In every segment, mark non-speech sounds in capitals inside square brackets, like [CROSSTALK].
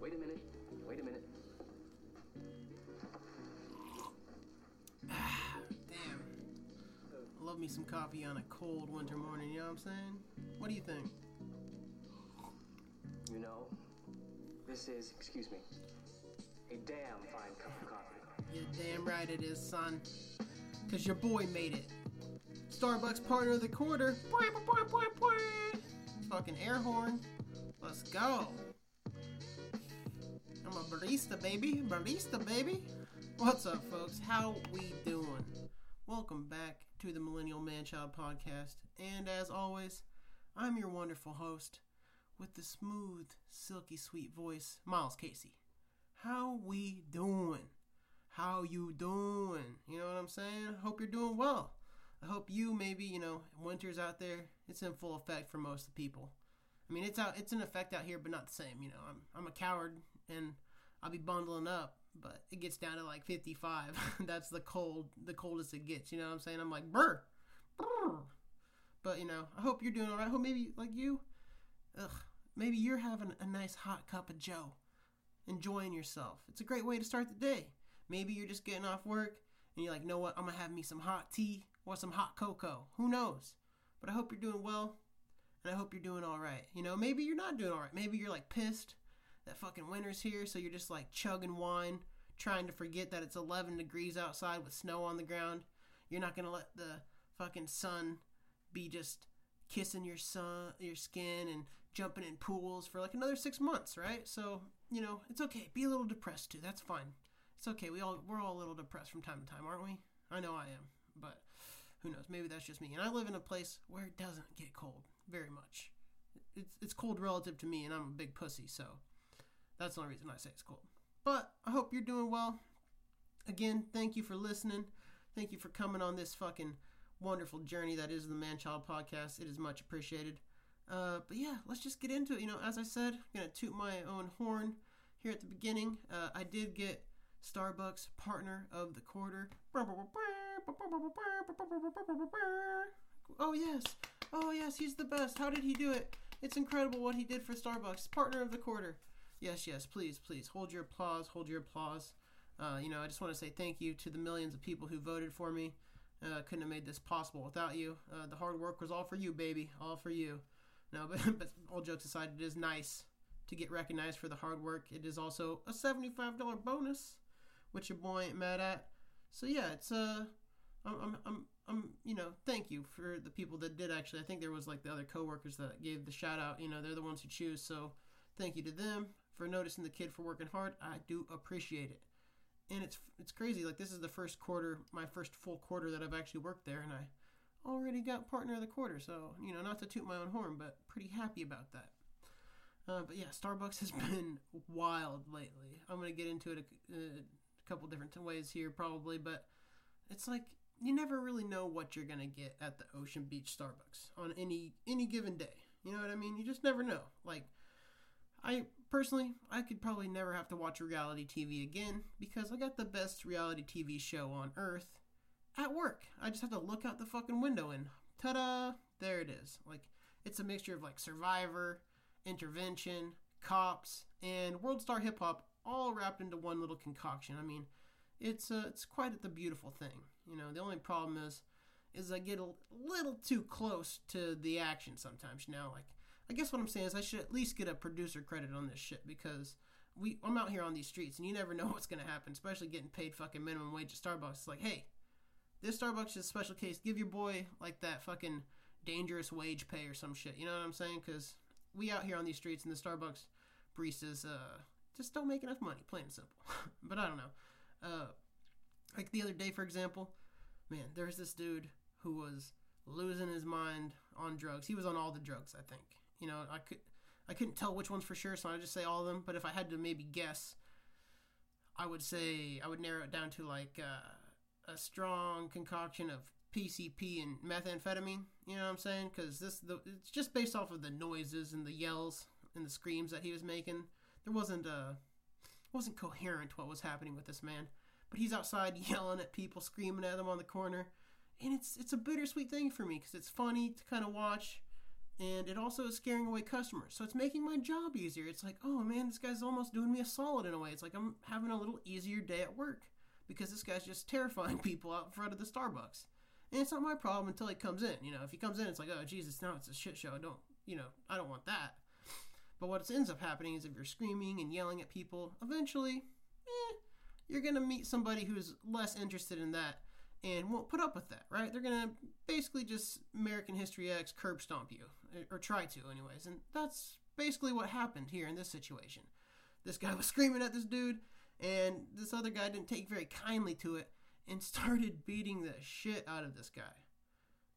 Wait a minute. Wait a minute. [SIGHS] Damn. Love me some coffee on a cold winter morning, you know what I'm saying? What do you think? You know, this is, excuse me, a damn fine cup of coffee. You're damn right it is, son. Cause your boy made it. Starbucks partner of the quarter. Boy, boy, boy, boy! Fucking air horn. Let's go. Barista, baby. Barista, baby. What's up, folks? How we doing? Welcome back to the Millennial Manchild Podcast. And as always, I'm your wonderful host with the smooth, silky sweet voice, Miles Casey. How we doing? How you doing? You know what I'm saying? Hope you're doing well. I hope you maybe, you know, winter's out there. It's in full effect for most people. I mean, it's out it's in effect out here, but not the same, you know. I'm I'm a coward and I'll be bundling up, but it gets down to like 55. [LAUGHS] That's the cold, the coldest it gets, you know what I'm saying? I'm like, "Brr." brr. But, you know, I hope you're doing all right. I hope maybe like you ugh, maybe you're having a nice hot cup of joe enjoying yourself. It's a great way to start the day. Maybe you're just getting off work and you're like, know what? I'm to have me some hot tea or some hot cocoa. Who knows? But I hope you're doing well and I hope you're doing all right. You know, maybe you're not doing all right. Maybe you're like pissed that fucking winter's here, so you're just like chugging wine, trying to forget that it's 11 degrees outside with snow on the ground. You're not to let the fucking sun be just kissing your sun, your skin and jumping in pools for like another 6 months, right? So, you know, it's okay. Be a little depressed too. That's fine. It's okay. We all we're all a little depressed from time to time, aren't we? I know I am, but who knows? Maybe that's just me. And I live in a place where it doesn't get cold very much. It's it's cold relative to me, and I'm a big pussy, so that's the only reason I say it's cool. But I hope you're doing well. Again, thank you for listening. Thank you for coming on this fucking wonderful journey that is the Manchild Podcast. It is much appreciated. Uh, but yeah, let's just get into it. You know, as I said, I'm gonna toot my own horn here at the beginning. Uh, I did get Starbucks Partner of the Quarter. Oh yes, oh yes, he's the best. How did he do it? It's incredible what he did for Starbucks. Partner of the Quarter. Yes, yes, please, please hold your applause. Hold your applause. Uh, you know, I just want to say thank you to the millions of people who voted for me. Uh, couldn't have made this possible without you. Uh, the hard work was all for you, baby, all for you. No, [LAUGHS] but, but all jokes aside, it is nice to get recognized for the hard work. It is also a seventy-five dollar bonus, which your boy ain't mad at. So yeah, it's uh, I'm, I'm, I'm, I'm, you know, thank you for the people that did actually. I think there was like the other coworkers that gave the shout out. You know, they're the ones who choose. So thank you to them for noticing the kid for working hard. I do appreciate it. And it's it's crazy. Like this is the first quarter, my first full quarter that I've actually worked there, and I already got partner of the quarter. So you know, not to toot my own horn, but pretty happy about that. Uh, but yeah, Starbucks has [LAUGHS] been wild lately. I'm gonna get into it a, a couple different ways here, probably, but it's like you never really know what you're gonna get at the Ocean Beach Starbucks on any any given day. You know what I mean? You just never know. Like I personally, I could probably never have to watch reality TV again because I got the best reality TV show on earth at work. I just have to look out the fucking window and ta-da, there it is. Like it's a mixture of like Survivor, Intervention, Cops, and World Star Hip Hop all wrapped into one little concoction. I mean, it's uh, it's quite the beautiful thing. You know, the only problem is is I get a little too close to the action sometimes. You know, like I guess what I'm saying is I should at least get a producer credit on this shit because we I'm out here on these streets and you never know [LAUGHS] what's gonna happen, especially getting paid fucking minimum wage at Starbucks. It's like, hey, this Starbucks is a special case. Give your boy like that fucking dangerous wage pay or some shit. You know what I'm saying? Because we out here on these streets and the Starbucks baristas uh, just don't make enough money, plain and simple. [LAUGHS] but I don't know. Uh, like the other day, for example, man, there's this dude who was losing his mind on drugs. He was on all the drugs, I think. You know, I could I couldn't tell which ones for sure, so I just say all of them. But if I had to maybe guess, I would say I would narrow it down to like uh, a strong concoction of PCP and methamphetamine. You know what I'm saying? Because this the, it's just based off of the noises and the yells and the screams that he was making. There wasn't uh wasn't coherent what was happening with this man. But he's outside [LAUGHS] yelling at people, screaming at them on the corner, and it's it's a bittersweet thing for me because it's funny to kind of watch and it also is scaring away customers. So it's making my job easier. It's like, oh man, this guy's almost doing me a solid in a way. It's like I'm having a little easier day at work because this guy's just [LAUGHS] terrifying people out in front of the Starbucks. And it's not my problem until he comes in. You know, if he comes in, it's like, oh Jesus, now it's a shit show. I don't, you know, I don't want that. But what ends up happening is if you're screaming and yelling at people, eventually, eh, you're gonna meet somebody who's less interested in that and won't put up with that, right? They're gonna basically just American History X curb stomp you, or try to, anyways. And that's basically what happened here in this situation. This guy [LAUGHS] was screaming at this dude, and this other guy didn't take very kindly to it and [LAUGHS] started beating the shit out of this guy.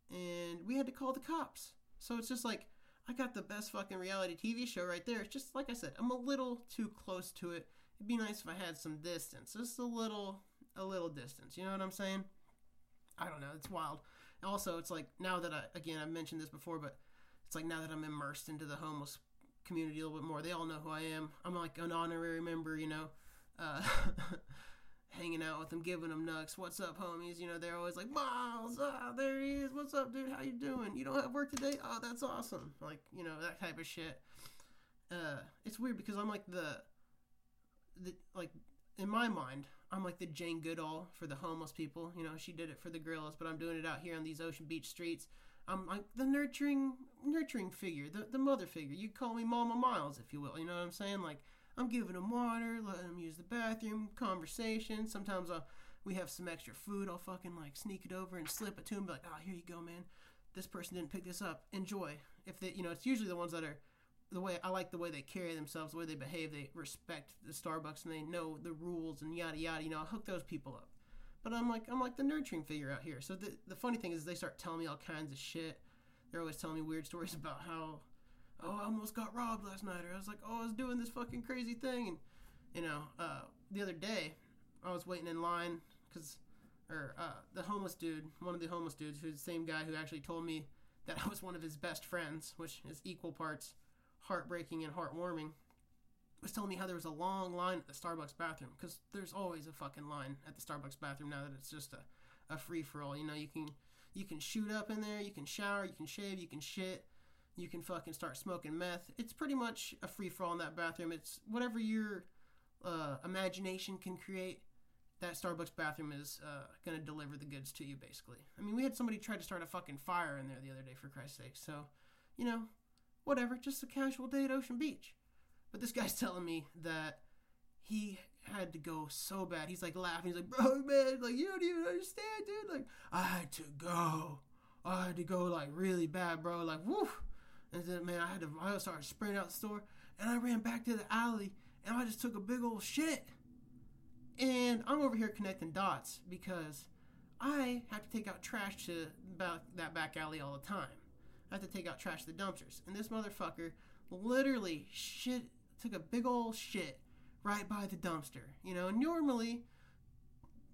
And we had to call the cops. So it's just like, I got the best fucking reality TV show right there. It's just like I said, I'm a little too close to it. It'd be nice if I had some distance, just a little, a little distance. You know what I'm saying? I don't know. It's wild. Also, it's like now that I again I've mentioned this before, but it's like now that I'm immersed into the homeless community a little bit more, they all know who I am. I'm like an honorary member, you know. Uh, [LAUGHS] hanging out with them, giving them nugs. What's up, homies? You know, they're always like, Miles, ah, there he is. What's up, dude? How you doing? You don't have work today? Oh, that's awesome. Like, you know, that type of shit. Uh, it's weird because I'm like the, the like in my mind, I'm like the Jane Goodall for the homeless people. You know, she did it for the gorillas, but I'm doing it out here on these Ocean Beach streets. I'm like the nurturing, nurturing figure, the the mother figure. You call me Mama Miles, if you will. You know what I'm saying? Like I'm giving them water, letting them use the bathroom, conversation. Sometimes I'll, we have some extra food. I'll fucking like sneak it over and slip it to them. Be like, oh, here you go, man. This person didn't pick this up. Enjoy. If they, you know, it's usually the ones that are the way I like the way they carry themselves, the way they behave. They respect the Starbucks and they know the rules and yada yada. You know, I'll hook those people up. But I'm like I'm like the nurturing figure out here. So the the funny thing is they start telling me all kinds of shit. They're always telling me weird [LAUGHS] stories about how oh I almost got robbed last night or I was like oh I was doing this fucking crazy thing and you know uh, the other day I was waiting in line because or uh, the homeless dude one of the homeless dudes who's the same guy who actually told me that [LAUGHS] I was one of his best friends which is equal parts heartbreaking and heartwarming was telling me how there was a long line at the Starbucks bathroom because there's always a fucking line at the Starbucks bathroom now that it's just a, a free for all. You know, you can you can shoot up in there, you can shower, you can shave, you can shit, you can fucking start smoking meth. It's pretty much a free for all in that bathroom. It's whatever your uh, imagination can create. That Starbucks bathroom is uh, gonna deliver the goods to you, basically. I mean, we had somebody try to start a fucking fire in there the other day, for Christ's sake. So, you know, whatever, just a casual day at Ocean Beach. But this guy's [LAUGHS] telling me that he had to go so bad. He's like laughing. He's like, bro, man, like you don't even understand, dude. Like I had to go. I had to go like really bad, bro. Like woo. And then man, I had to. I started sprinting out the store, and I ran back to the alley, and I just took a big old shit. And I'm over here connecting dots because I have to take out trash to about that back alley all the time. I have to take out trash to the dumpsters. And this motherfucker literally shit took a big old shit right by the dumpster. You know, normally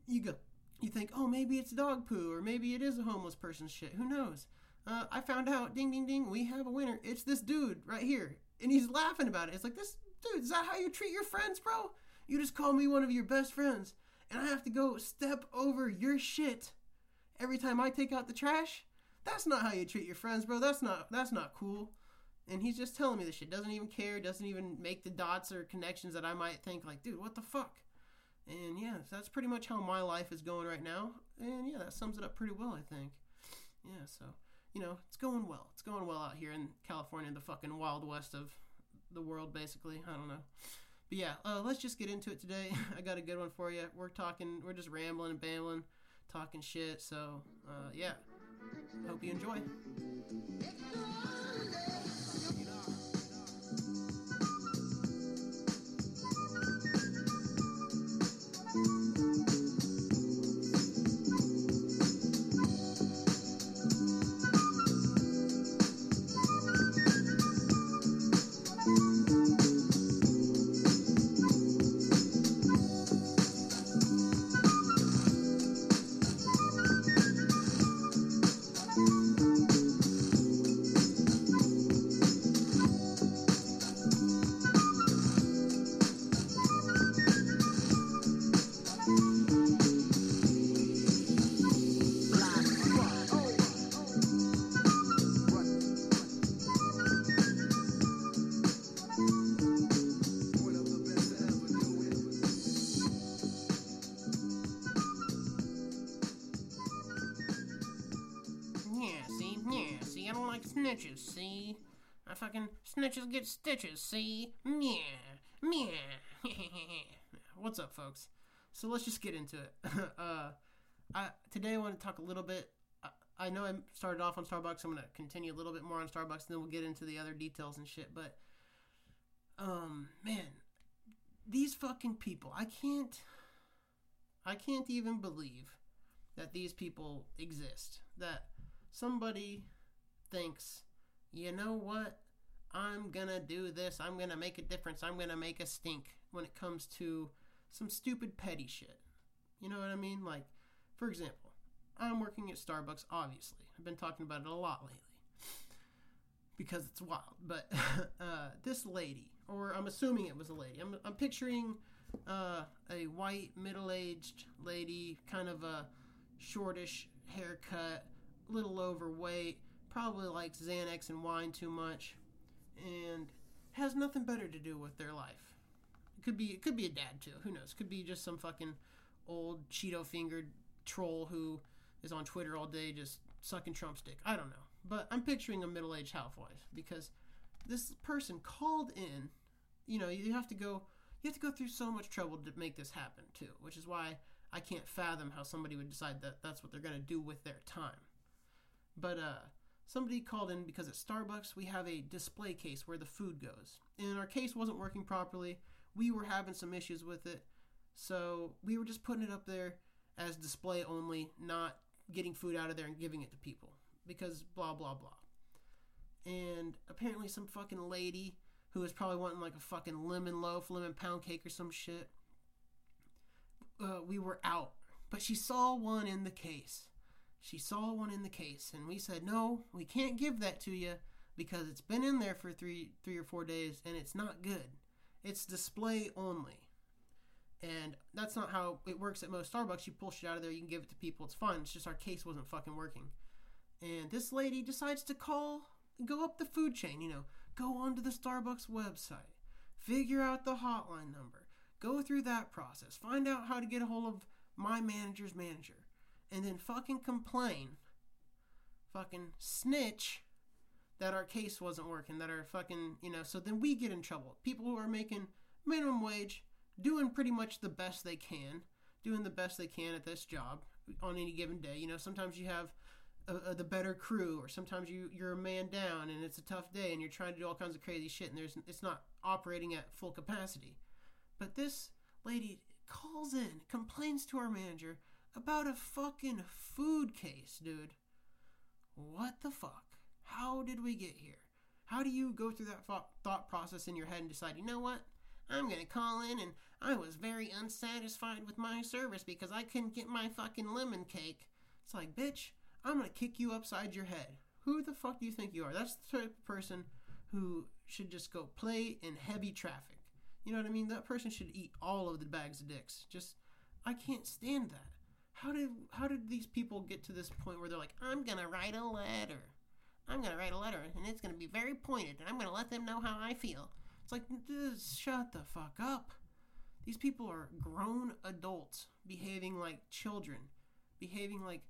you go you think, oh maybe it's dog poo or maybe it is a homeless person's shit. Who knows? Uh, I found out, ding ding ding, we have a winner. It's this dude right here. And he's laughing about it. It's like this dude, is that how you treat your friends, bro? You just call me one of your best friends. And I have to go step over your shit every time I take out the trash? That's not how you treat your friends, bro. That's not that's not cool. And he's just telling me this shit. Doesn't even care. Doesn't even make the dots or connections that I might think like, dude, what the fuck? And yeah, so that's pretty much how my life is going right now. And yeah, that sums it up pretty well, I think. Yeah, so you know, it's going well. It's going well out here in California, the fucking wild west of the world, basically. I don't know. But yeah, uh, let's just get into it today. [LAUGHS] I got a good one for you. We're talking, we're just rambling and bambling, talking shit. So, uh, yeah. Hope you enjoy. Snitches get stitches, see? Meh, meh. [LAUGHS] What's up, folks? So let's just get into it. [LAUGHS] uh, I, today I want to talk a little bit. I, I know I started off on Starbucks. I'm gonna continue a little bit more on Starbucks, and then we'll get into the other details and shit. But, um, man, these fucking people, I can't, I can't even believe that these people exist. That somebody thinks, you know what? I'm gonna do this. I'm gonna make a difference. I'm gonna make a stink when it comes to some stupid petty shit. You know what I mean? Like, for example, I'm working at Starbucks, obviously. I've been talking about it a lot lately because it's wild. But [LAUGHS] uh, this lady, or I'm assuming it was a lady, I'm, I'm picturing uh, a white, middle aged lady, kind of a shortish haircut, little overweight, probably likes Xanax and wine too much, and has nothing better to do with their life. It could be it could be a dad too. Who knows? Could be just some fucking old Cheeto fingered troll who is on Twitter all day just sucking Trump's dick. I don't know. But I'm picturing a middle aged housewife because this person called in. You know, you have to go you have to go through so much trouble to make this happen too, which is why I can't fathom how somebody would decide that that's what they're going to do with their time. But uh somebody called in because at Starbucks we have a display case where the food goes. And our case wasn't working properly. We were having some issues with it. So we were just putting it up there as display only, not getting food out of there and giving it to people because blah blah blah. And apparently some fucking lady who was probably wanting like a fucking lemon loaf, lemon pound cake or some shit. Uh, we were out, but she saw one in the case. She saw one in the case, and we said, "No, we can't give that to you because it's been in there for three, three or four days, and it's not good. It's display only." And that's not how it works at most Starbucks. You pull shit out of there, you can give it to people. It's fine. It's just our case wasn't fucking working. And this lady decides to call, go up the food chain, you know, go onto the Starbucks website, figure out the hotline number, go through that process, find out how to get a hold of my manager's manager, and then fucking complain, fucking snitch that our case wasn't working, that our fucking, you know, so then we get in trouble. People who are making minimum wage, doing pretty much the best they can, doing the best they can at this job on any given day. You know, sometimes you have a, a, the better crew, or sometimes you you're a man down and it's a tough day and you're trying to do all kinds of crazy shit and there's it's not operating at full capacity. But this lady calls in, complains to our manager about a fucking food case, dude. What the fuck? How did we get here? How do you go through that thought process in your head and decide, you know what? I'm gonna call in and I was very unsatisfied with my service because I couldn't get my fucking lemon cake. It's like, bitch, I'm gonna kick you upside your head. Who the fuck do you think you are? That's the type of person who should just go play in heavy traffic. You know what I mean? That person should eat all of the bags of dicks. Just, I can't stand that. How did how did these people get to this point where they're like, I'm gonna write a letter. I'm gonna write a letter and it's gonna be very pointed and I'm gonna let them know how I feel. It's like, shut the fuck up. These people are grown adults behaving like children, behaving like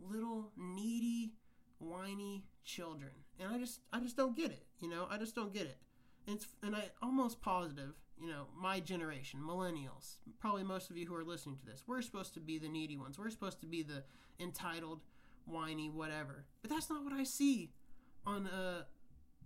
little needy, whiny children. And I just I just don't get it. You know, I just don't get it. And it's and I almost positive, you know, my generation, millennials, probably most of you who are listening to this, we're supposed to be the needy ones. We're supposed to be the entitled, whiny, whatever. But that's not what I see on a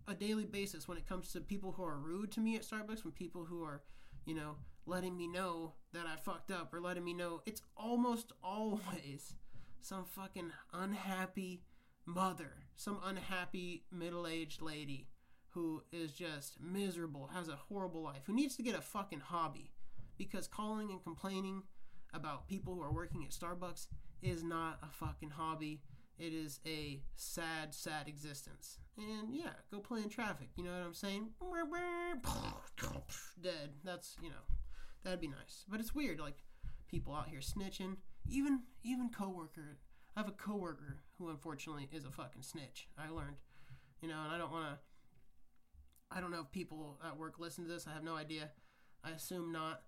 a daily basis when it comes to people who are rude to me at Starbucks, when people who are, you know, letting me know that I fucked up or letting me know it's almost always some fucking unhappy mother, some unhappy middle aged lady who is just miserable, has a horrible life, who needs to get a fucking hobby because calling and complaining about people who are working at Starbucks is not a fucking hobby. It is a sad, sad existence. And yeah, go play in traffic. You know what I'm saying? [LAUGHS] Dead. That's, you know, that'd be nice. But it's weird, like people out here snitching even even coworker. I have a coworker who unfortunately is a fucking snitch. I learned, you know, and I don't want to. I don't know if people at work listen to this. I have no idea. I assume not,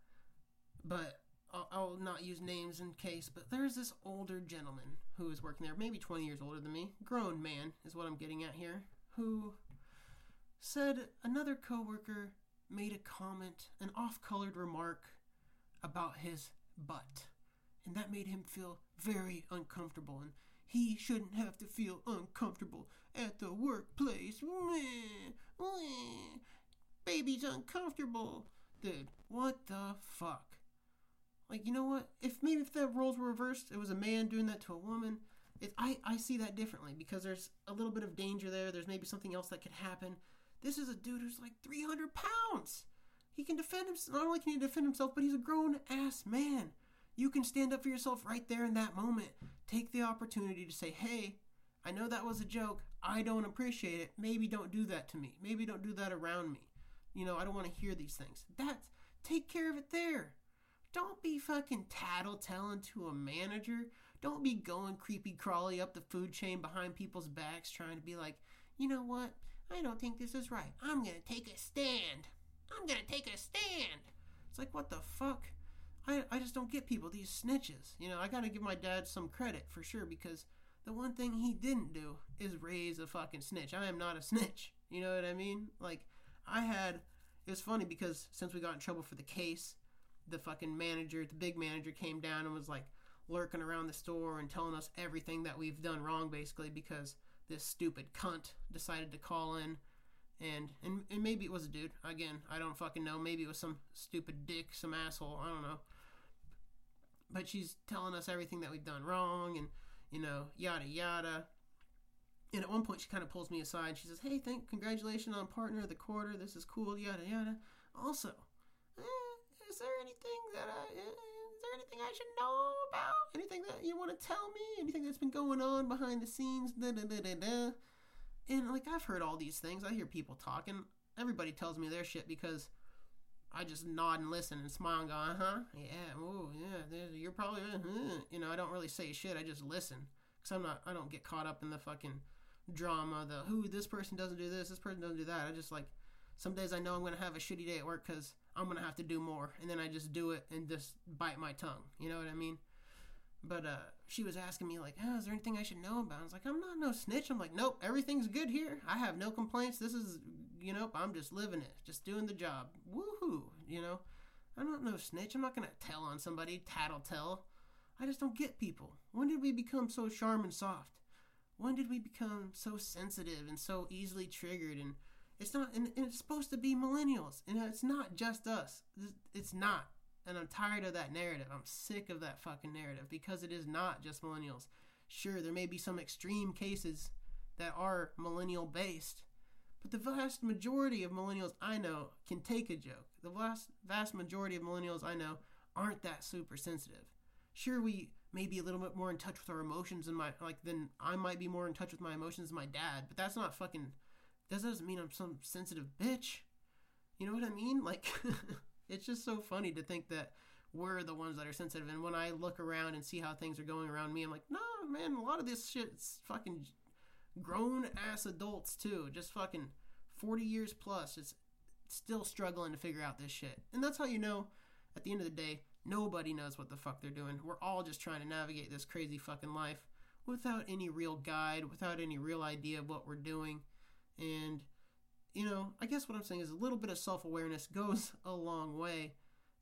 but I'll, I'll not use names in case. But there's this older gentleman who is working there, maybe 20 years older than me, grown man is what I'm getting at here, who said another coworker made a comment, an off-colored remark about his butt, and that made him feel very uncomfortable and he shouldn't have to feel uncomfortable at the workplace. Baby's uncomfortable. Dude, what the fuck? Like, you know what? If maybe if the roles were reversed, it was a man doing that to a woman. It, I, I see that differently because there's a little bit of danger there. There's maybe something else that could happen. This is a dude who's like 300 pounds. He can defend himself. Not only can he defend himself, but he's a grown ass man. You can stand up for yourself right there in that moment. Take the opportunity to say, hey, I know that was a joke. I don't appreciate it. Maybe don't do that to me. Maybe don't do that around me. You know, I don't want to hear these things. That's take care of it there. Don't be fucking tattletelling to a manager. Don't be going creepy crawly up the food chain behind people's backs trying to be like, you know what? I don't think this is right. I'm gonna take a stand. I'm gonna take a stand. It's like, what the fuck? I, I just don't get people, these snitches. You know, I gotta give my dad some credit for sure because the one thing he didn't do is raise a fucking snitch. I am not a snitch. You know what I mean? Like, I had, it was funny because since we got in trouble for the case, the fucking manager, the big manager came down and was like lurking around the store and telling us everything that we've done wrong basically because this stupid cunt decided to call in and, and and maybe it was a dude again i don't fucking know maybe it was some stupid dick some asshole i don't know but she's telling us everything that we've done wrong and you know yada yada. And at one point she kind of pulls me aside. She says hey thank congratulations on partner of the quarter. This is cool yada yada. Also eh, is there anything that i eh, is there anything i should know about? Anything that you want to tell me? Anything that's been going on behind the scenes? Da, da, da, da, da. and like i've heard all these things. I hear people talking everybody tells me their shit because I just nod and listen and smile and go, uh huh, yeah, oh yeah, you're probably, uh-huh. you know, I don't really say shit. I just listen because I'm not, I don't get caught up in the fucking drama. The who this person doesn't do this, this person doesn't do that. I just like some days I know I'm gonna have a shitty day at work because I'm gonna have to do more, and then I just do it and just bite my tongue. You know what I mean? But uh, she was asking me like, oh, "Is there anything I should know about?" I was like, "I'm not no snitch." I'm like, "Nope, everything's good here. I have no complaints. This is you know, I'm just living it, just doing the job. Woohoo, you know. I'm not no snitch. I'm not gonna tell on somebody, tattletale. I just don't get people. When did we become so sharp and soft? When did we become so sensitive and so easily triggered? And it's not, and, and it's supposed to be millennials, and it's not just us. It's not. And I'm tired of that narrative. I'm sick of that fucking narrative because it is not just millennials. Sure, there may be some extreme cases that are millennial based, but the vast majority of millennials I know can take a joke. The vast vast majority of millennials I know aren't that super sensitive. Sure, we may be a little bit more in touch with our emotions and my like than I might be more in touch with my emotions than my dad. But that's not fucking. That doesn't mean I'm some sensitive bitch. You know what I mean? Like, [LAUGHS] it's just so funny to think that we're the ones that are sensitive. And when I look around and see how things are going around me, I'm like, no, man, a lot of this shit's fucking grown ass adults too, just fucking 40 years plus, it's still struggling to figure out this shit. And that's how you know, at the end of the day, nobody knows what the fuck they're doing. We're all just trying to navigate this crazy fucking life without any real guide, without any real idea of what we're doing. And, you know, I guess what I'm saying is a little bit of self awareness goes [LAUGHS] a long way.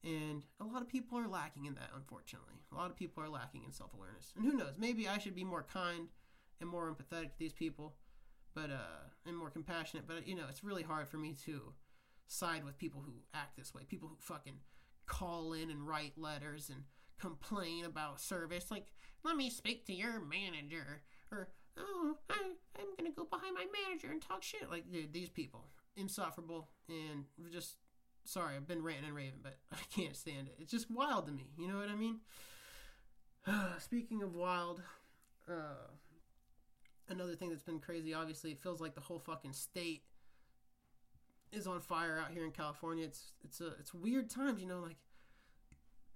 And a lot of people are lacking in that, unfortunately. A lot of people are lacking in self awareness. And who knows, maybe I should be more kind and more empathetic to these people, but uh, and more compassionate. But you know, it's really hard for me to side with people who act this way. People who fucking call in and write letters and complain about service. Like, let me speak to your manager, or oh, I, I'm gonna go behind my manager and talk shit. Like, dude, these people insufferable and just sorry. I've been ranting and raving, but [LAUGHS] I can't stand it. It's just wild to me. You know what I mean? [SIGHS] Speaking of wild, uh, another thing that's been crazy, obviously, it feels like the whole fucking state is on fire out here in California. It's it's a it's weird times, you know, like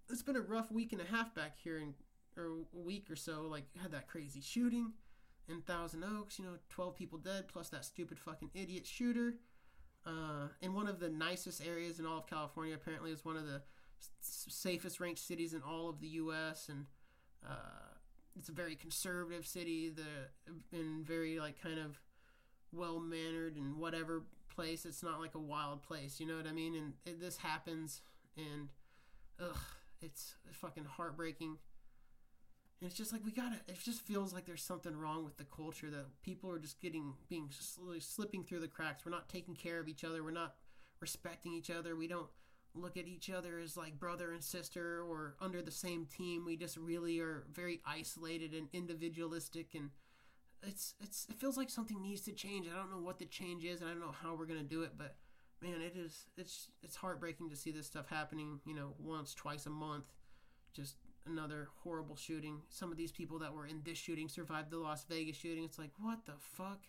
it's been a rough week and a half back here in or a week or so, like had that crazy shooting in Thousand Oaks, you know, 12 people dead plus that stupid fucking idiot shooter. Uh, in one of the nicest areas in all of California, apparently is one of the s- safest ranked cities in all of the U.S. and uh, it's a very conservative city. The and very like kind of well mannered and whatever place. It's not like a wild place. You know what I mean? And it, this happens, and ugh, it's fucking heartbreaking. And it's just like we gotta. It just feels like there's something wrong with the culture that people are just getting being slipping through the cracks. We're not taking care of each other. We're not respecting each other. We don't look at each other as like brother and sister or under the same team. We just really are very isolated and individualistic and it's it's it feels like something needs to change. I don't know what the change is and I don't know how we're going to do it, but man, it is it's it's heartbreaking to see this stuff happening, you know, once, twice a month. Just another horrible shooting. Some of these people that were in this shooting survived the Las Vegas shooting. It's like, what the fuck?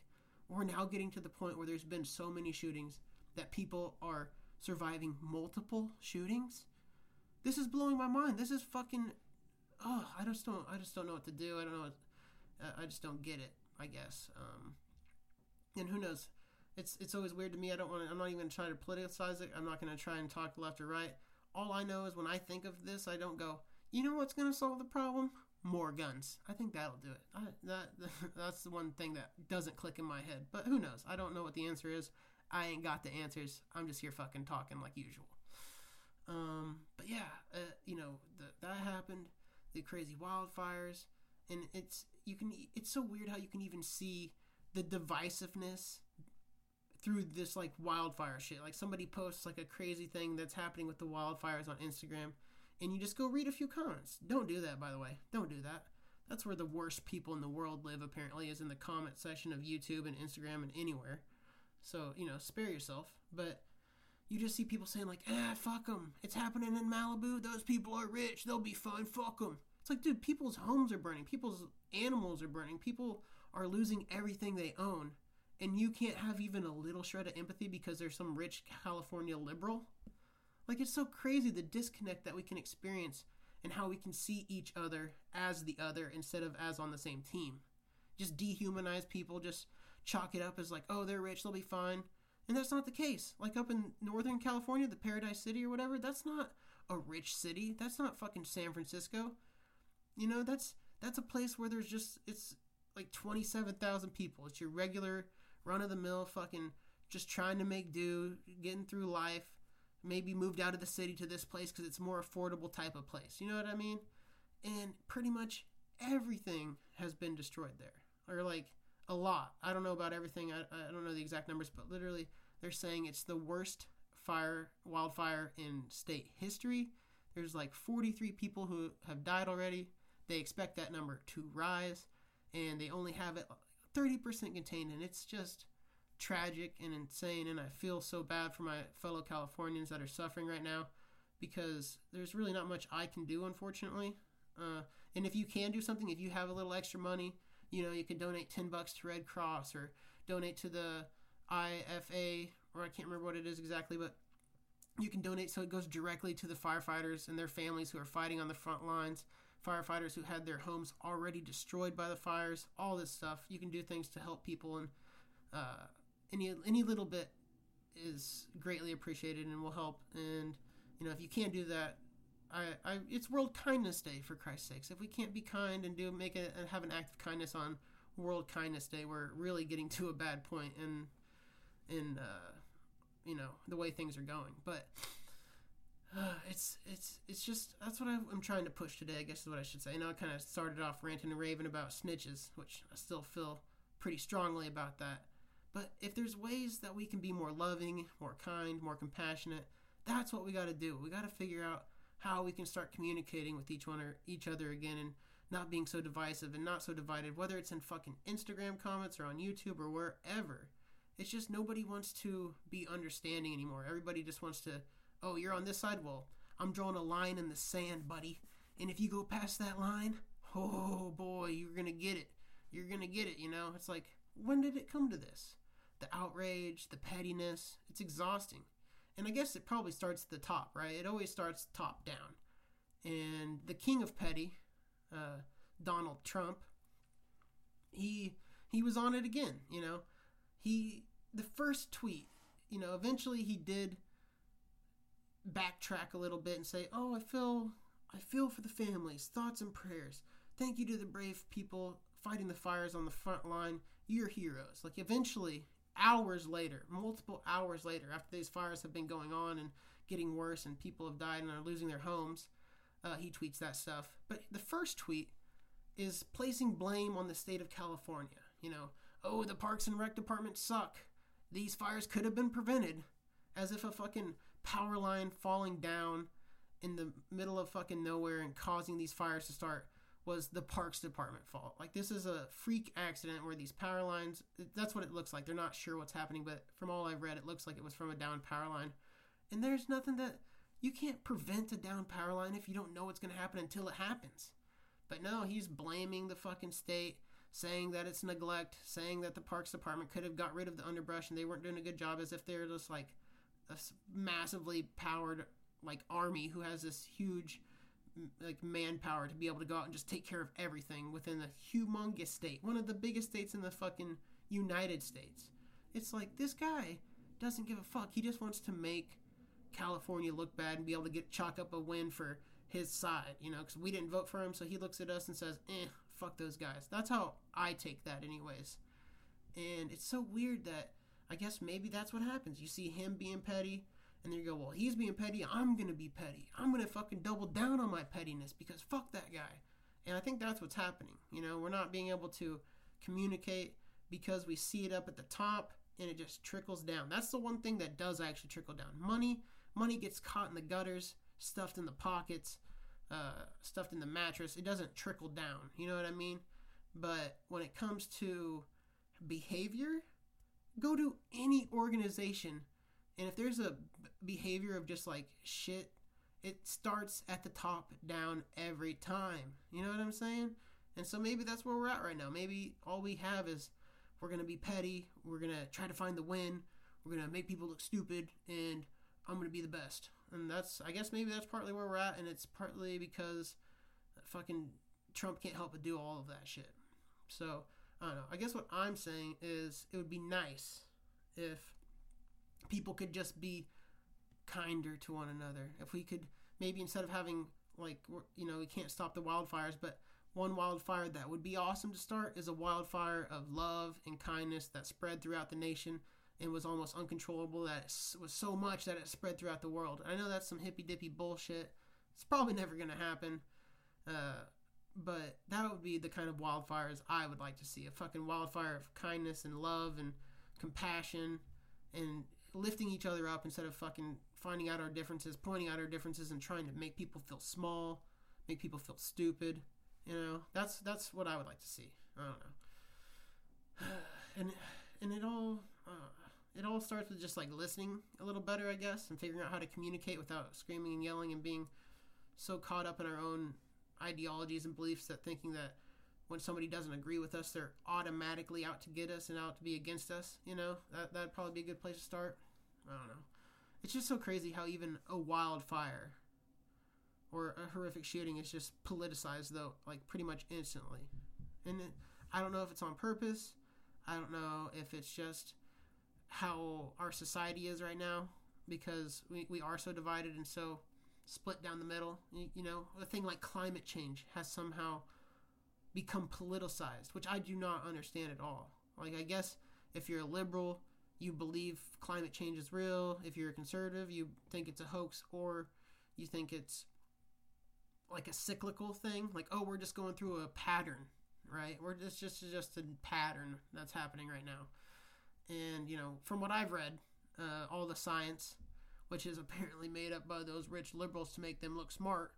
We're now getting to the point where there's been so many shootings that people are surviving multiple shootings. This is blowing my mind. This is fucking. Oh, I just don't. I just don't know what to do. I don't know. What, I just don't get it. I guess. Um, and who knows? It's it's always weird to me. I don't want. I'm not even trying to politicize it. I'm not going to try and talk left or right. All I know is when I think of this, I don't go. You know what's going to solve the problem? More guns. I think that'll do it. I, that [LAUGHS] that's the one thing that doesn't click in my head. But who knows? I don't know what the answer is. I ain't got the answers. I'm just here fucking talking like usual. Um, but yeah, uh, you know the, that happened. The crazy wildfires, and it's you can. It's so weird how you can even see the divisiveness through this like wildfire shit. Like somebody posts like a crazy thing that's happening with the wildfires on Instagram, and you just go read a few comments. Don't do that, by the way. Don't do that. That's where the worst people in the world live. Apparently, is in the comment section of YouTube and Instagram and anywhere. So, you know, spare yourself. But you just see people saying, like, ah, fuck them. It's happening in Malibu. Those people are rich. They'll be fine. Fuck them. It's like, dude, people's homes are burning. People's animals are burning. People are losing everything they own. And you can't have even a little shred of empathy because there's some rich California liberal. Like, it's so crazy the disconnect that we can experience and how we can see each other as the other instead of as on the same team. Just dehumanize people, just chalk it up as like, oh, they're rich, they'll be fine. And that's not the case. Like up in Northern California, the Paradise City or whatever, that's not a rich city. That's not fucking San Francisco. You know, that's that's a place where there's just it's like 27,000 people. It's your regular run of the mill fucking just trying to make do, getting through life. Maybe moved out of the city to this place because it's more affordable type of place. You know what I mean? And pretty much everything has been destroyed there. Or like a lot. I don't know about everything. I, I don't know the exact numbers, but literally they're saying it's the worst fire wildfire in state history. There's like 43 people who have died already. They expect that number to rise, and they only have it 30% contained, and it's just tragic and insane. And I feel so bad for my fellow Californians that are suffering right now because there's really not much I can do, unfortunately. Uh, and if you can do something, if you have a little extra money, you know, you can donate 10 bucks to Red Cross or donate to the IFA, or I can't remember what it is exactly, but you can donate so it goes directly to the firefighters and their families who are fighting on the front lines, firefighters who had their homes already destroyed by the fires, all this stuff. You can do things to help people, and uh, any any little bit is greatly appreciated and will help. And you know, if you can't do that, I, I, it's World Kindness Day for Christ's sakes. If we can't be kind and do make a have an act of kindness on World Kindness Day, we're really getting to a bad point in in uh, you know the way things are going. But uh, [SIGHS] it's it's it's just that's what I'm trying to push today. I guess is what I should say. I know I kind of started off ranting and raving about snitches, which I still feel pretty strongly about that. But if there's ways that we can be more loving, more kind, more compassionate, that's what we got to do. We got to figure out how we can start communicating with each one or each other again and not being so divisive and not so divided, whether it's in fucking Instagram comments or on YouTube or wherever. It's just nobody wants to be understanding anymore. Everybody just wants to, oh, you're on this side? Well, I'm drawing a line in the sand, buddy. And if you go past that line, oh boy, you're going to get it. You're going to get it, you know? It's like, when did it come to this? The outrage, the pettiness, it's exhausting and I guess it probably starts at the top, right? It always starts top down. And the king of petty, uh, Donald Trump, he he was on it again. You know, he the first tweet. You know, eventually he did backtrack a little bit and say, "Oh, I feel I feel for the families. Thoughts and prayers. Thank you to the brave people fighting the fires on the front line. you're heroes. Like eventually, hours later, multiple hours later, after these fires have been going on and getting worse and people have died and are losing their homes, uh, he tweets that stuff. But the first tweet is placing blame on the state of California. You know, oh, the Parks and Rec department suck. These fires could have been prevented. As if a fucking power line falling down in the middle of fucking nowhere and causing these fires to start was the parks department fault. Like this is a freak accident where these power lines that's what it looks like. They're not sure what's happening, but from all I've read it looks like it was from a down power line. And there's nothing that you can't prevent a down power line if you don't know what's going to happen until it happens. But no, he's blaming the fucking state, saying that it's neglect, saying that the parks department could have got rid of the underbrush and they weren't doing a good job as if they're just like a massively powered like army who has this huge like manpower to be able to go out and just take care of everything within a humongous state, one of the biggest states in the fucking United States. It's like this guy doesn't give a fuck. He just wants to make California look bad and be able to get chalk up a win for his side, you know, because we didn't vote for him, so he looks at us and says, "Eh, fuck those guys." That's how I take that, anyways. And it's so weird that I guess maybe that's what happens. You see him being petty, and you go, well, he's being petty. I'm going to be petty. I'm going to fucking double down on my pettiness because fuck that guy. And I think that's what's happening. You know, we're not being able to communicate because we see it up at the top and it just trickles down. That's the one thing that does actually trickle down. Money, money gets caught in the gutters, stuffed in the pockets, uh, stuffed in the mattress. It doesn't trickle down. You know what I mean? But when it comes to behavior, go to any organization and if there's a behavior of just like shit, it starts at the top down every time. You know what I'm saying? And so maybe that's where we're at right now. Maybe all we have is we're going to be petty. We're going to try to find the win. We're going to make people look stupid. And I'm going to be the best. And that's, I guess maybe that's partly where we're at. And it's partly because fucking Trump can't help but do all of that shit. So, I don't know. I guess what I'm saying is it would be nice if people could just be kinder to one another. If we could maybe instead of having like you know we can't stop the wildfires, but one wildfire that would be awesome to start is a wildfire of love and kindness that spread throughout the nation and was almost uncontrollable. That was so much that it spread throughout the world. I know that's some hippy dippy bullshit. It's probably never gonna happen. Uh, but that would be the kind of wildfires I would like to see. A fucking wildfire of kindness and love and compassion and lifting each other up instead of fucking finding out our differences, pointing out our differences, and trying to make people feel small, make people feel stupid. You know, that's that's what I would like to see. I don't know. [SIGHS] And and it all uh, it all starts with just like listening a little better, I guess, and figuring out how to communicate without screaming and yelling and being so caught up in our own ideologies and beliefs that thinking that when somebody doesn't agree with us, they're automatically out to get us and out to be against us. You know, that that'd probably be a good place to start. I don't know. It's just so crazy how even a wildfire or a horrific shooting is just politicized, though, like pretty much instantly. And it, I don't know if it's on purpose. I don't know if it's just how our society is right now because we, we are so divided and so split down the middle. You, you know, a thing like climate change has somehow become politicized, which I do not understand at all. Like, I guess if you're a liberal, you believe climate change is real. If you're a conservative, you think it's a hoax, or you think it's like a cyclical thing. Like, oh, we're just going through a pattern, right? We're just just just a pattern that's happening right now. And you know, from what I've read, uh, all the science, which is [LAUGHS] apparently made up by those rich liberals to make them look smart,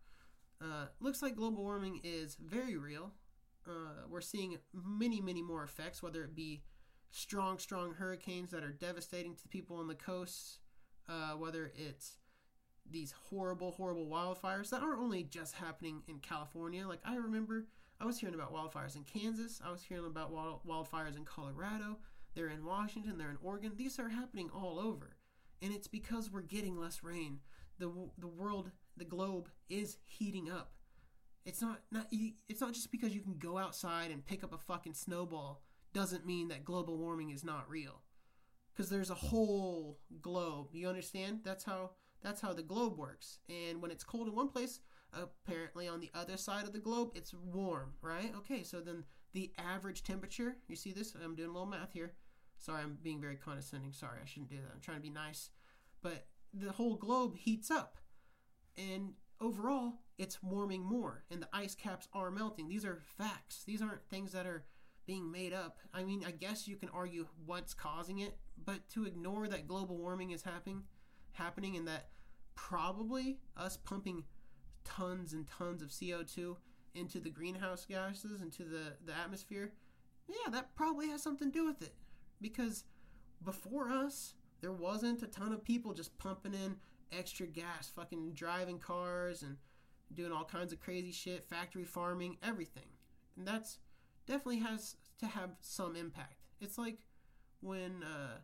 uh, looks like global warming is very real uh, we're seeing many, many more effects, whether it be strong, strong hurricanes that are devastating to the people on the coasts, uh, whether it's these horrible, horrible wildfires that aren't only just happening in California. Like, I remember I was hearing about wildfires in Kansas, I was hearing about wild, wildfires in Colorado, they're in Washington, they're in Oregon. These are happening all over. And it's because we're getting less rain. The, the world, the globe is heating up. It's not not it's not just because you can go outside and pick up a fucking snowball doesn't mean that global warming is not real. Cuz there's a whole globe. You understand? That's how that's how the globe works. And when it's cold in one place, apparently on the other side of the globe it's warm, right? Okay, so then the average temperature, you see this? I'm doing a little math here. Sorry, I'm being very condescending. Sorry, I shouldn't do that. I'm trying to be nice. But the whole globe heats up. And overall, it's warming more. And the ice caps are melting. These are facts. These aren't things that are being made up. I mean, I guess you can argue what's causing it, but to ignore that global warming is happening, happening and that probably us pumping tons and tons of CO2 into the greenhouse gases, into the, the atmosphere, yeah, that probably has something to do with it. Because before us, there wasn't a ton of people just pumping in extra gas, fucking driving cars and doing all kinds of crazy shit, factory farming, everything. And that's definitely has to have some impact. It's like when uh,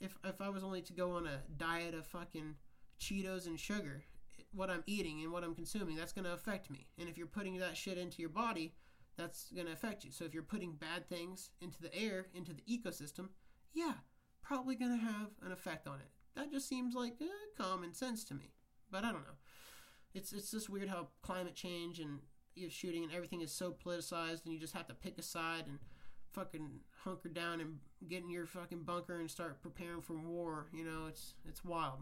if if I was only to go on a diet of fucking Cheetos and sugar, what I'm eating and what I'm consuming, that's going to affect me. And if you're putting that shit into your body, that's going to affect you. So if you're putting bad things into the air, into the ecosystem, yeah, probably going to have an effect on it. That just seems like eh, common sense to me. But I don't know. It's it's just weird how climate change and you know, shooting and everything is so politicized, and you just have to pick a side and fucking hunker down and get in your fucking bunker and start preparing for war. You know, it's it's wild.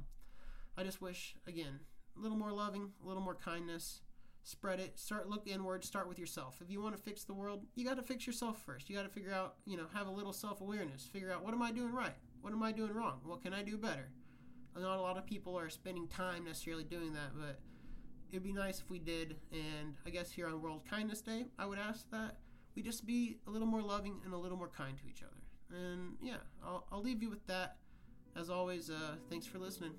I just wish again a little more loving, a little more kindness. Spread it. Start look inward. Start with yourself. If you want to fix the world, you got to fix yourself first. You got to figure out, you know, have a little self awareness. Figure out what am I doing right? What am I doing wrong? What can I do better? Not a lot of people are spending time necessarily doing that, but it'd be nice if we did. And I guess here on World Kindness Day, I would ask that we just be a little more loving and a little more kind to each other. And yeah, I'll, I'll leave you with that. As always, uh, thanks for listening.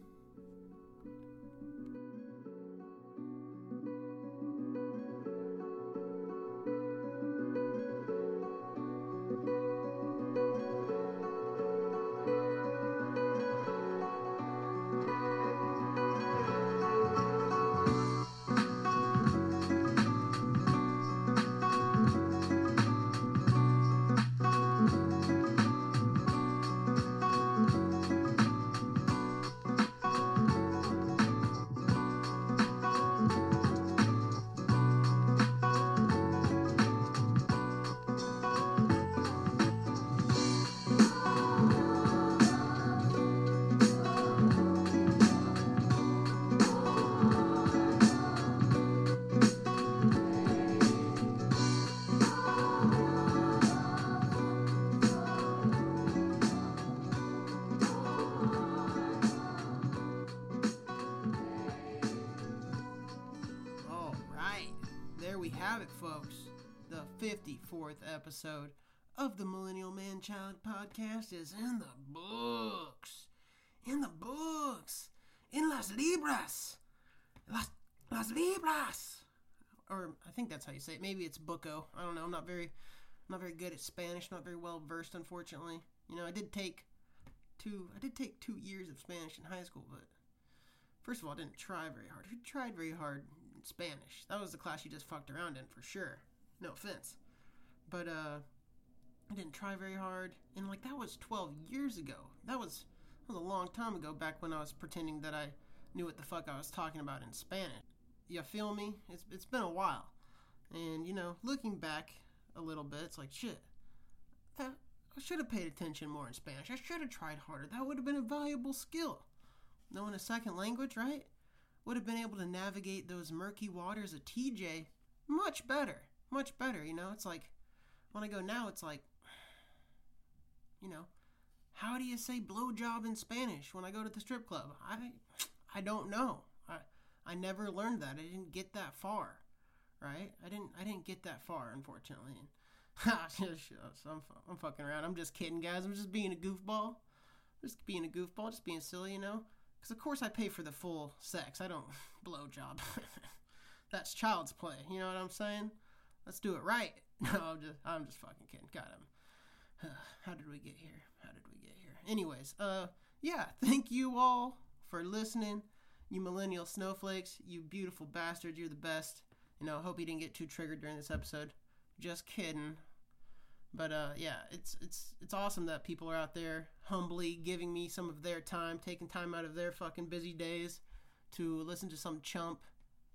54th episode of the Millennial Man Child podcast is in the books. In the books. In Las Libras. Las, Las Libras. Or I think that's how you say it. Maybe it's Buco. I don't know. I'm not very, not very good at Spanish. Not very well versed, unfortunately. You know, I did take two. I did take two years of Spanish in high school, but First of all, I didn't try very hard. Who tried very hard in Spanish? That was the class you just fucked around in for sure. No offense. But uh I didn't try very hard. And like that was 12 years ago. That was that was a long time ago back when I was pretending that I knew what the fuck I was talking about in Spanish. You feel me? It's it's been a while. And you know, looking back a little bit, it's like shit. That I should have paid attention more in Spanish. I should have tried harder. That would have been a valuable skill knowing a second language, right? Would have been able to navigate those murky waters of TJ much better. Much better, you know? It's like, when I go now, it's like, you know, how do you say blowjob in Spanish when I go to the strip club? I, I don't know. I, I never learned that. I didn't get that far, right? I didn't, I didn't get that far, unfortunately. [LAUGHS] I'm, I'm fucking around. I'm just kidding, guys. I'm just being a goofball. Just being a goofball, just being silly, you know? Because of course I pay for the full sex. I don't [LAUGHS] blow job. [LAUGHS] That's child's play. You know what I'm saying? Let's do it right. [LAUGHS] No, [LAUGHS] I'm just I'm just fucking kidding. God, I'm. [SIGHS] how did we get here? How did we get here? Anyways, uh, yeah. [LAUGHS] Thank you all for listening. You millennial snowflakes. You beautiful bastards. You're the best. You know. I hope you didn't get too triggered during this episode. Just kidding. But uh, yeah, it's it's it's awesome that people are out there humbly giving me some of their time, taking time out of their fucking busy days to listen to some chump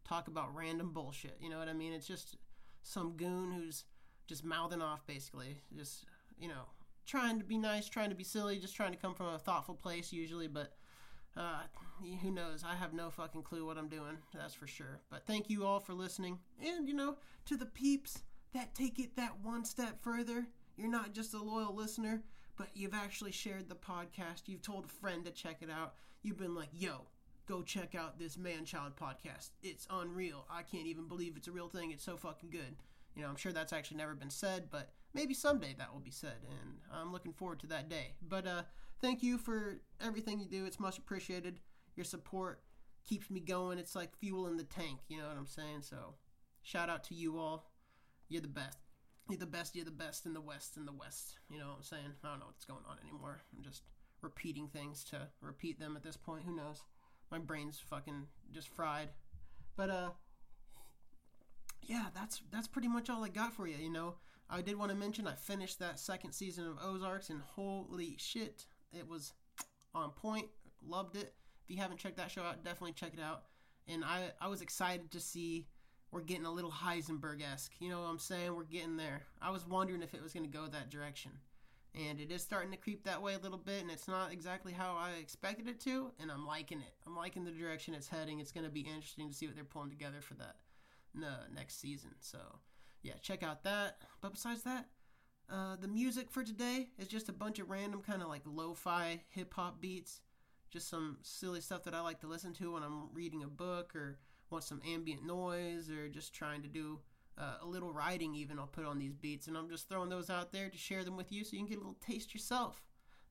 talk about random bullshit. You know what I mean? It's just some goon who's just mouthing off basically, just you know, trying to be nice, trying to be silly, just trying to come from a thoughtful place usually, but uh, who knows? I have no fucking clue what I'm doing, that's for sure. But thank you all for listening. And, you know, to the peeps that take it that one step further, you're not just a loyal listener, but you've actually shared the podcast. You've told a friend to check it out. You've been like, yo, go check out this man child podcast. It's unreal. I can't even believe it's a real thing. It's so fucking good. You know, I'm sure that's actually never been said, but maybe someday that will be said, and I'm looking forward to that day. But uh, thank you for everything you do. It's much appreciated. Your support keeps me going. It's like fuel in the tank. You know what I'm saying? So, shout out to you all. You're the best. You're the best. You're the best in the West. In the West. You know what I'm saying? I don't know what's going on anymore. I'm just repeating things to repeat them at this point. Who knows? My brain's fucking just fried. But uh, yeah, that's that's pretty much all I got for you. You know, I did want to mention I finished that second season of Ozarks, and holy shit, it was on point. Loved it. If you haven't checked that show out, definitely check it out. And I I was excited to see we're getting a little Heisenberg esque. You know what I'm saying? We're getting there. I was wondering if it was going to go that direction. And it is starting to creep that way a little bit, and it's not exactly how I expected it to, and I'm liking it. I'm liking the direction it's heading. It's going to be interesting to see what they're pulling together for that next season. So, yeah, check out that. But besides that, uh, the music for today is just a bunch of random kind of like lo-fi hip hop beats, just some silly stuff that I like to listen to when I'm reading a book or want some ambient noise or just trying to do uh, a little writing. Even I'll put on these beats, and I'm just throwing those out there to share them with you so you can get a little taste yourself.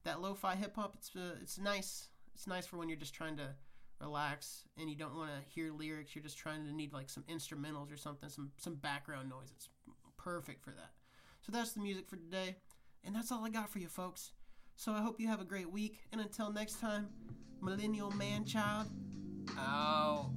That lo-fi hip hop, it's uh, it's nice. It's nice for when you're just trying to relax and you don't want to hear lyrics you're just trying to need like some instrumentals or something some some background noise it's perfect for that so that's the music for today and that's all i got for you folks so i hope you have a great week and until next time millennial man child out